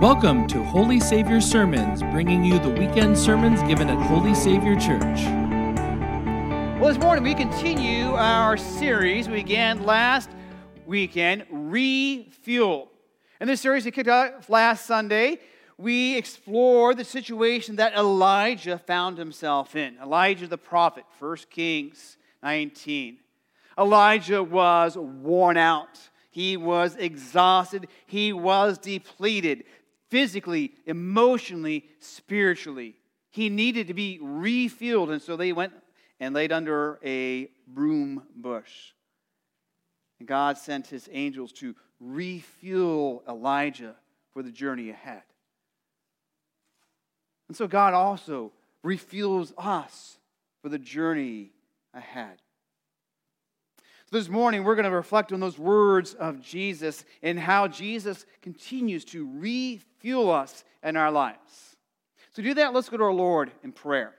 Welcome to Holy Savior Sermons, bringing you the weekend sermons given at Holy Savior Church. Well, this morning we continue our series we began last weekend, Refuel. In this series we kicked off last Sunday, we explored the situation that Elijah found himself in. Elijah the prophet, 1 Kings 19. Elijah was worn out. He was exhausted. He was depleted physically, emotionally, spiritually. He needed to be refueled, and so they went and laid under a broom bush. And God sent his angels to refuel Elijah for the journey ahead. And so God also refuels us for the journey ahead. This morning, we're going to reflect on those words of Jesus and how Jesus continues to refuel us in our lives. So, do that, let's go to our Lord in prayer.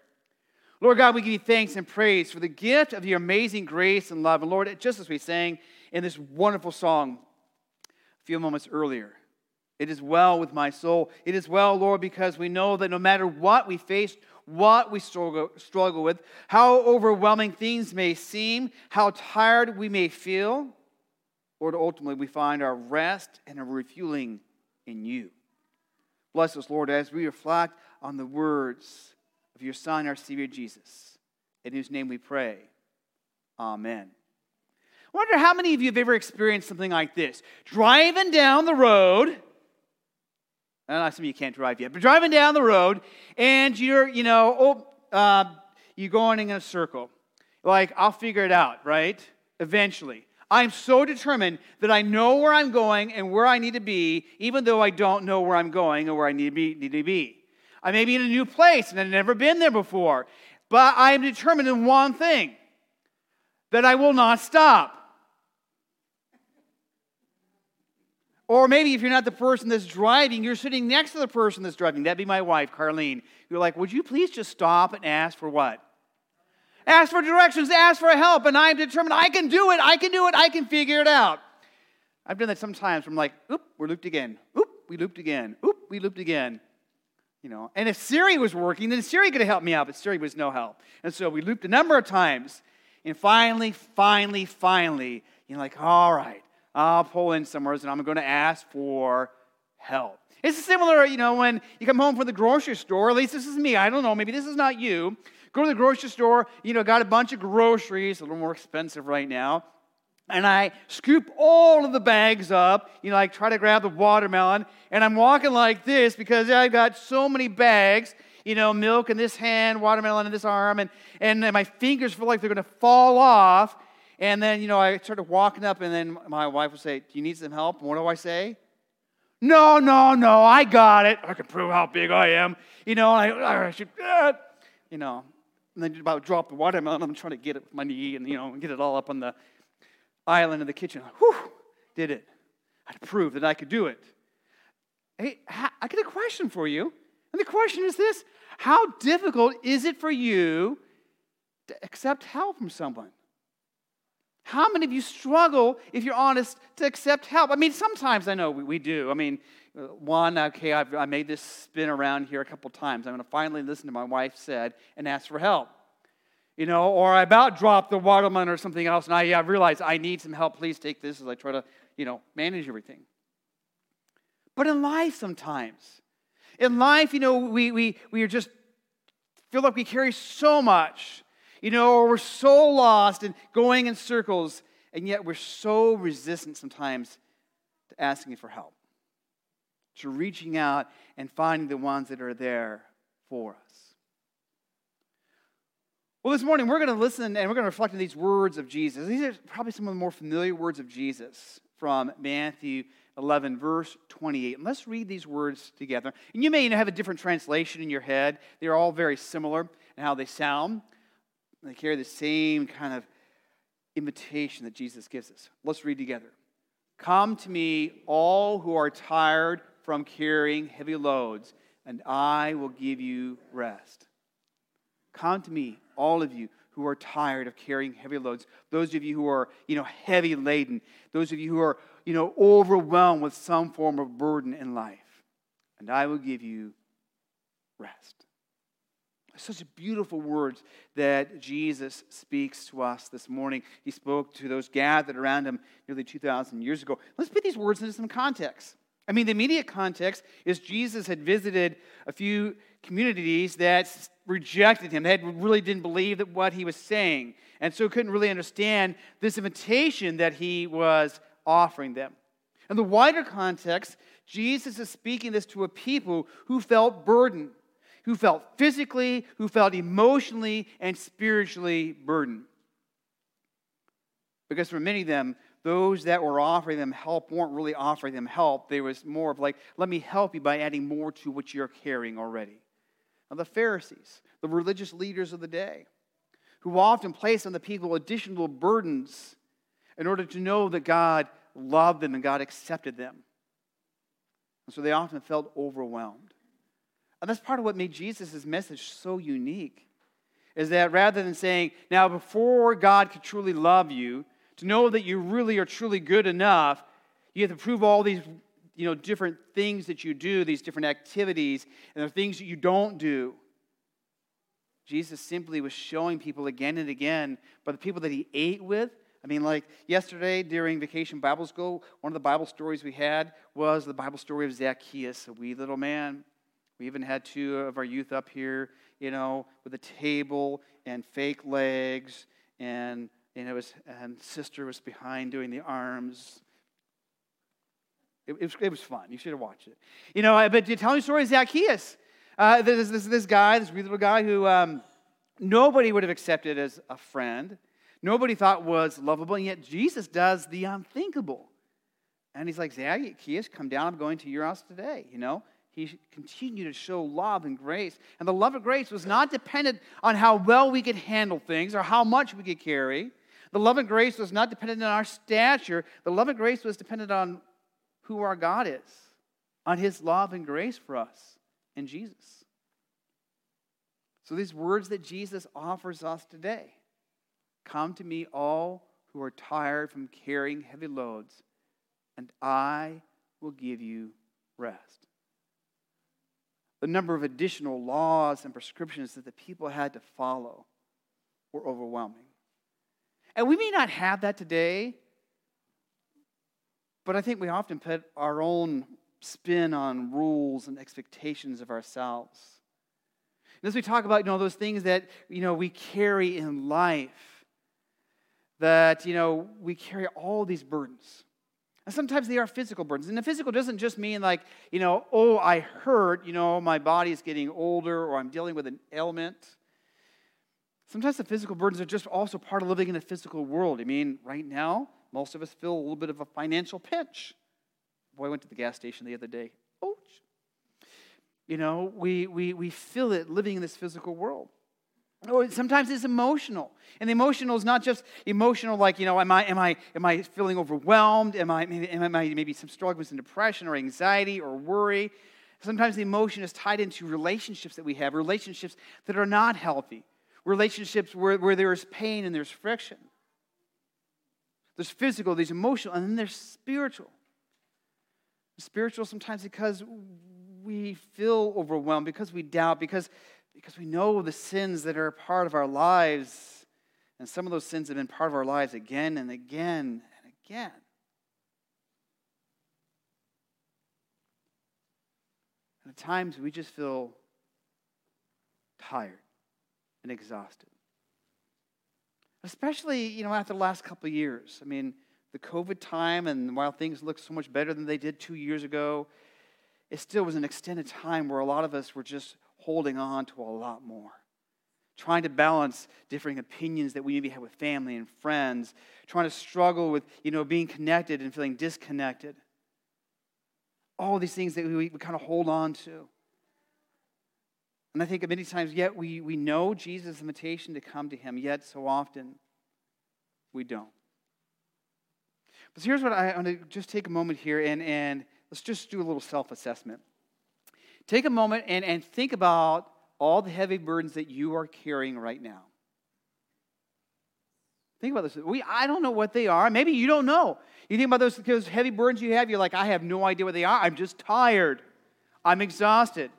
Lord God, we give you thanks and praise for the gift of your amazing grace and love. And Lord, just as we sang in this wonderful song a few moments earlier, it is well with my soul. It is well, Lord, because we know that no matter what we face what we struggle, struggle with, how overwhelming things may seem, how tired we may feel, Lord, ultimately we find our rest and our refueling in you. Bless us, Lord, as we reflect on the words of your Son, our Savior Jesus, in whose name we pray. Amen. I wonder how many of you have ever experienced something like this driving down the road I know some of you can't drive yet, but driving down the road and you're, you know, oh, uh, you're going in a circle. Like, I'll figure it out, right? Eventually. I'm so determined that I know where I'm going and where I need to be, even though I don't know where I'm going or where I need to be. Need to be. I may be in a new place and I've never been there before, but I am determined in one thing that I will not stop. Or maybe if you're not the person that's driving, you're sitting next to the person that's driving. That'd be my wife, Carlene. You're like, would you please just stop and ask for what? Ask for directions, ask for help, and I'm determined I can do it, I can do it, I can figure it out. I've done that sometimes I'm like, oop, we're looped again. Oop, we looped again. Oop, we looped again. You know, and if Siri was working, then Siri could have helped me out, but Siri was no help. And so we looped a number of times. And finally, finally, finally, you're like, all right, I'll pull in somewhere and I'm going to ask for help. It's similar, you know, when you come home from the grocery store, at least this is me, I don't know, maybe this is not you. Go to the grocery store, you know, got a bunch of groceries, a little more expensive right now. And I scoop all of the bags up, you know, like try to grab the watermelon. And I'm walking like this because I've got so many bags, you know, milk in this hand, watermelon in this arm, and, and my fingers feel like they're going to fall off. And then, you know, I started walking up, and then my wife would say, Do you need some help? And what do I say? No, no, no, I got it. I can prove how big I am. You know, I, I should, uh, you know. And then about drop the watermelon. I'm trying to get it with my knee and, you know, get it all up on the island of the kitchen. Whew, did it. I had to prove that I could do it. Hey, I got a question for you. And the question is this How difficult is it for you to accept help from someone? How many of you struggle, if you're honest, to accept help? I mean, sometimes I know we, we do. I mean, uh, one, okay, I've, I made this spin around here a couple times. I'm going to finally listen to my wife said and ask for help. You know, or I about dropped the watermelon or something else, and I yeah, realized I need some help. Please take this as I try to, you know, manage everything. But in life, sometimes, in life, you know, we, we, we are just feel like we carry so much you know, or we're so lost and going in circles, and yet we're so resistant sometimes to asking for help, to reaching out and finding the ones that are there for us. Well, this morning we're going to listen and we're going to reflect on these words of Jesus. These are probably some of the more familiar words of Jesus from Matthew 11, verse 28. And let's read these words together. And you may have a different translation in your head, they're all very similar in how they sound. They carry the same kind of invitation that Jesus gives us. Let's read together. Come to me, all who are tired from carrying heavy loads, and I will give you rest. Come to me, all of you who are tired of carrying heavy loads, those of you who are, you know, heavy laden, those of you who are, you know, overwhelmed with some form of burden in life, and I will give you rest. Such beautiful words that Jesus speaks to us this morning. He spoke to those gathered around him nearly 2,000 years ago. Let's put these words into some context. I mean, the immediate context is Jesus had visited a few communities that rejected him, that really didn't believe that what he was saying, and so couldn't really understand this invitation that he was offering them. In the wider context, Jesus is speaking this to a people who felt burdened, who felt physically, who felt emotionally, and spiritually burdened. Because for many of them, those that were offering them help weren't really offering them help. There was more of like, let me help you by adding more to what you're carrying already. Now, the Pharisees, the religious leaders of the day, who often placed on the people additional burdens in order to know that God loved them and God accepted them. And so they often felt overwhelmed. And that's part of what made Jesus' message so unique. Is that rather than saying, now before God could truly love you, to know that you really are truly good enough, you have to prove all these you know, different things that you do, these different activities, and the things that you don't do. Jesus simply was showing people again and again by the people that he ate with I mean, like yesterday during Vacation Bible School, one of the Bible stories we had was the Bible story of Zacchaeus, a wee little man. We even had two of our youth up here, you know, with a table and fake legs, and and it was and sister was behind doing the arms. It, it was, it was fun. You should have watched it. You know, but to tell story of Zacchaeus, uh, this, this, this guy, this little guy who um, nobody would have accepted as a friend nobody thought was lovable, and yet Jesus does the unthinkable. And he's like, Zacchaeus, come down. I'm going to your house today. You know, he continued to show love and grace. And the love of grace was not dependent on how well we could handle things or how much we could carry. The love of grace was not dependent on our stature. The love of grace was dependent on who our God is, on his love and grace for us in Jesus. So, these words that Jesus offers us today Come to me, all who are tired from carrying heavy loads, and I will give you rest. The number of additional laws and prescriptions that the people had to follow were overwhelming. And we may not have that today, but I think we often put our own spin on rules and expectations of ourselves. And as we talk about, you know, those things that, you know, we carry in life, that, you know, we carry all these burdens. And sometimes they are physical burdens. And the physical doesn't just mean like, you know, oh, I hurt, you know, my body is getting older or I'm dealing with an ailment. Sometimes the physical burdens are just also part of living in a physical world. I mean, right now, most of us feel a little bit of a financial pinch. Boy, I went to the gas station the other day. Ouch. You know, we, we, we feel it living in this physical world. Or sometimes it's emotional. And the emotional is not just emotional like, you know, am I, am I, am I feeling overwhelmed? Am I, maybe, am I maybe some struggle with some depression or anxiety or worry? Sometimes the emotion is tied into relationships that we have, relationships that are not healthy, relationships where, where there is pain and there's friction. There's physical, there's emotional, and then there's spiritual. Spiritual sometimes because we feel overwhelmed, because we doubt, because because we know the sins that are a part of our lives. And some of those sins have been part of our lives again and again and again. And at times we just feel tired and exhausted. Especially, you know, after the last couple of years. I mean, the COVID time, and while things look so much better than they did two years ago, it still was an extended time where a lot of us were just holding on to a lot more. Trying to balance differing opinions that we maybe have with family and friends, trying to struggle with, you know, being connected and feeling disconnected. All these things that we, we kind of hold on to. And I think many times, yet we, we know Jesus' invitation to come to him, yet so often we don't. But here's what I, I want to just take a moment here and, and let's just do a little self assessment. Take a moment and, and think about all the heavy burdens that you are carrying right now. Think about this. We, I don't know what they are. Maybe you don't know. You think about those, those heavy burdens you have, you're like, I have no idea what they are. I'm just tired. I'm exhausted.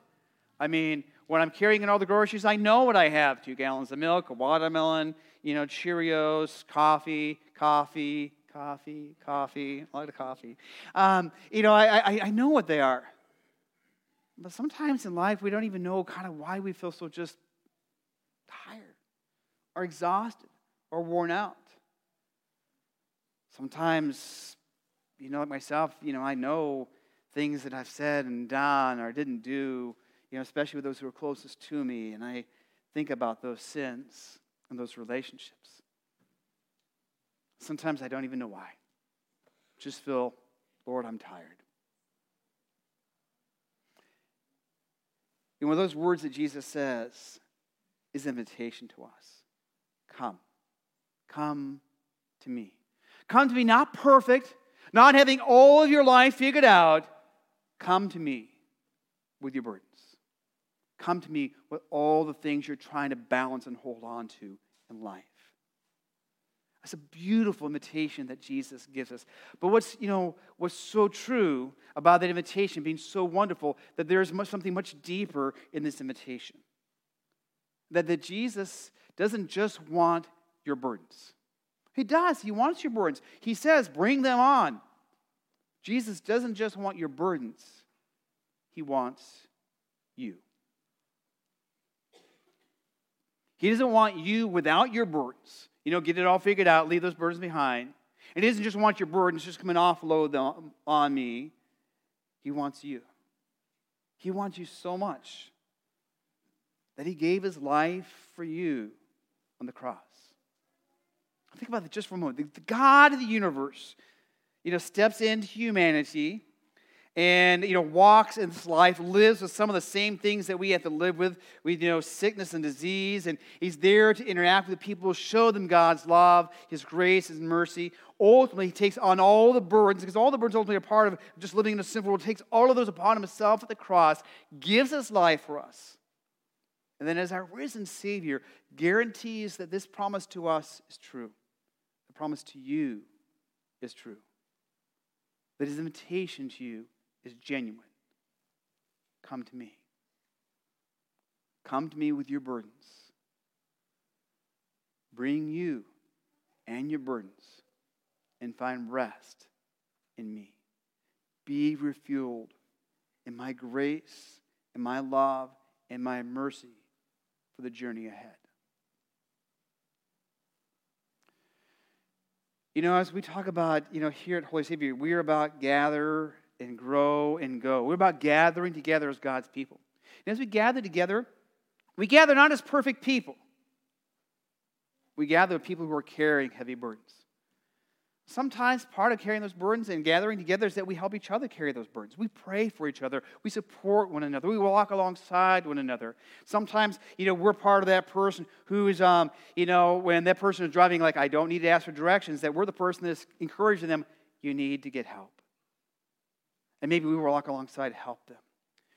I mean, when I'm carrying in all the groceries, I know what I have two gallons of milk, a watermelon, you know, Cheerios, coffee, coffee, coffee, coffee, a lot of coffee. Um, you know, I, I, I know what they are. But sometimes in life, we don't even know kind of why we feel so just tired or exhausted or worn out. Sometimes, you know, like myself, you know, I know things that I've said and done or didn't do, you know, especially with those who are closest to me, and I think about those sins and those relationships. Sometimes I don't even know why. Just feel, Lord, I'm tired. And one of those words that Jesus says is an invitation to us. Come. Come to me. Come to me, not perfect, not having all of your life figured out. Come to me with your burdens. Come to me with all the things you're trying to balance and hold on to in life. That's a beautiful invitation that Jesus gives us. But what's, you know, what's so true about that invitation being so wonderful that there's much, something much deeper in this invitation. That, that Jesus doesn't just want your burdens. He does. He wants your burdens. He says, bring them on. Jesus doesn't just want your burdens, He wants you. He doesn't want you without your burdens. You know, get it all figured out, leave those burdens behind. And he doesn't just want your burdens, just come and offload them on me. He wants you. He wants you so much that he gave his life for you on the cross. Think about it just for a moment. The God of the universe, you know, steps into humanity and you know walks in this life lives with some of the same things that we have to live with we you know sickness and disease and he's there to interact with people show them god's love his grace his mercy. Ultimately he takes on all the burdens because all the burdens ultimately are part of just living in a sinful world takes all of those upon himself at the cross gives his life for us. And then as our risen savior guarantees that this promise to us is true. The promise to you is true. That his invitation to you is genuine. Come to me. Come to me with your burdens. Bring you and your burdens and find rest in me. Be refueled in my grace and my love and my mercy for the journey ahead. You know, as we talk about, you know, here at Holy Savior, we are about gather and grow and go. We're about gathering together as God's people. And as we gather together, we gather not as perfect people, we gather people who are carrying heavy burdens. Sometimes part of carrying those burdens and gathering together is that we help each other carry those burdens. We pray for each other. We support one another. We walk alongside one another. Sometimes, you know, we're part of that person who is, um, you know, when that person is driving, like, I don't need to ask for directions, that we're the person that's encouraging them, you need to get help. And maybe we walk alongside to help them,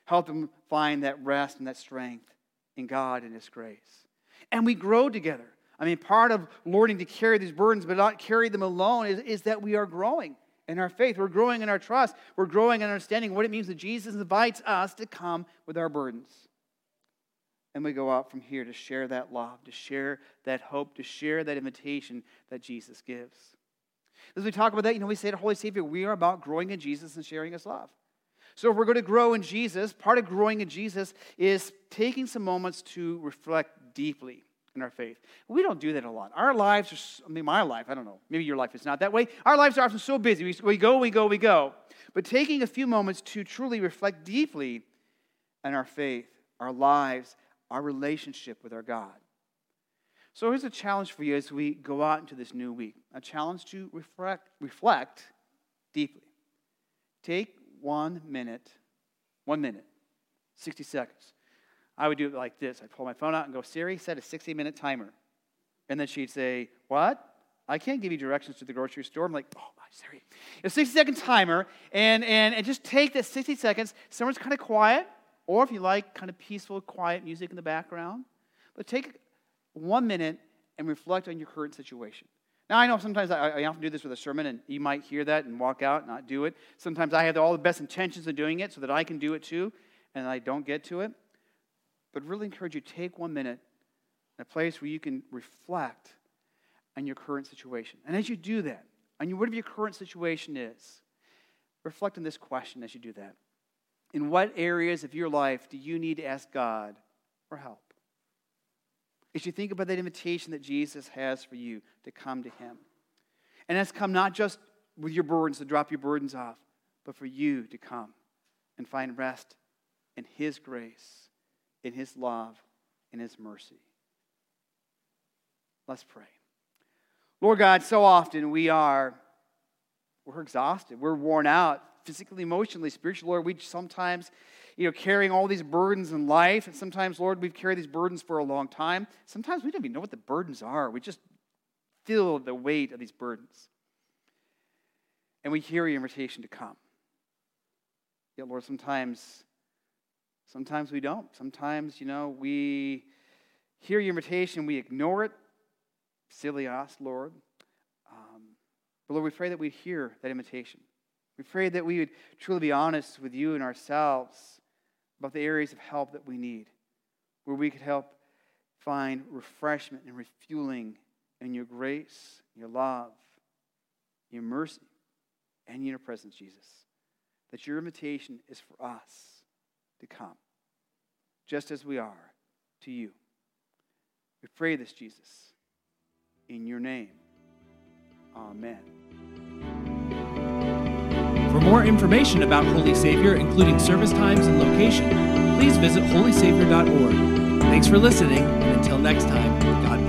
help them find that rest and that strength in God and His grace. And we grow together. I mean, part of learning to carry these burdens, but not carry them alone, is, is that we are growing in our faith. We're growing in our trust. We're growing in understanding what it means that Jesus invites us to come with our burdens. And we go out from here to share that love, to share that hope, to share that invitation that Jesus gives. As we talk about that, you know, we say to Holy Savior, we are about growing in Jesus and sharing His love. So if we're going to grow in Jesus, part of growing in Jesus is taking some moments to reflect deeply in our faith. We don't do that a lot. Our lives are, I mean, my life, I don't know, maybe your life is not that way. Our lives are often so busy. We, go, we go, we go. But taking a few moments to truly reflect deeply in our faith, our lives, our relationship with our God. So here's a challenge for you as we go out into this new week a challenge to reflect, reflect deeply. Take one minute, one minute, 60 seconds. I would do it like this I'd pull my phone out and go, Siri, set a 60 minute timer. And then she'd say, What? I can't give you directions to the grocery store. I'm like, Oh, my Siri. A 60 second timer, and, and, and just take that 60 seconds. Somewhere's kind of quiet, or if you like, kind of peaceful, quiet music in the background. But take one minute and reflect on your current situation. Now, I know sometimes I, I, often do this with a sermon, and you might hear that and walk out and not do it. Sometimes I have all the best intentions of doing it so that I can do it too. and I don't get to it, but really encourage you take one minute in a place where you can reflect on your current situation. And as you do that, on whatever your current situation is, reflect on this question as you do that. In what areas of your life do you need to ask God for help? As you think about that invitation that Jesus has for you to come to Him. And that's come not just with your burdens, to drop your burdens off, but for you to come and find rest in His grace, in His love, in His mercy. Let's pray. Lord God, so often we are we're exhausted, we're worn out, physically, emotionally, spiritually. Lord, we sometimes, you know, carrying all these burdens in life. And sometimes, Lord, we've carried these burdens for a long time. Sometimes we don't even know what the burdens are. We just feel the weight of these burdens. And we hear your invitation to come. Yet, Lord, sometimes, sometimes we don't. Sometimes, you know, we hear your invitation, we ignore it. Silly us, Lord. Um, but Lord, we pray that we'd hear that invitation. We pray that we would truly be honest with you and ourselves about the areas of help that we need, where we could help find refreshment and refueling in your grace, your love, your mercy, and your presence, Jesus. That your invitation is for us to come, just as we are, to you. We pray this, Jesus, in your name. Amen. For more information about Holy Savior, including service times and location, please visit holysavior.org. Thanks for listening, and until next time, God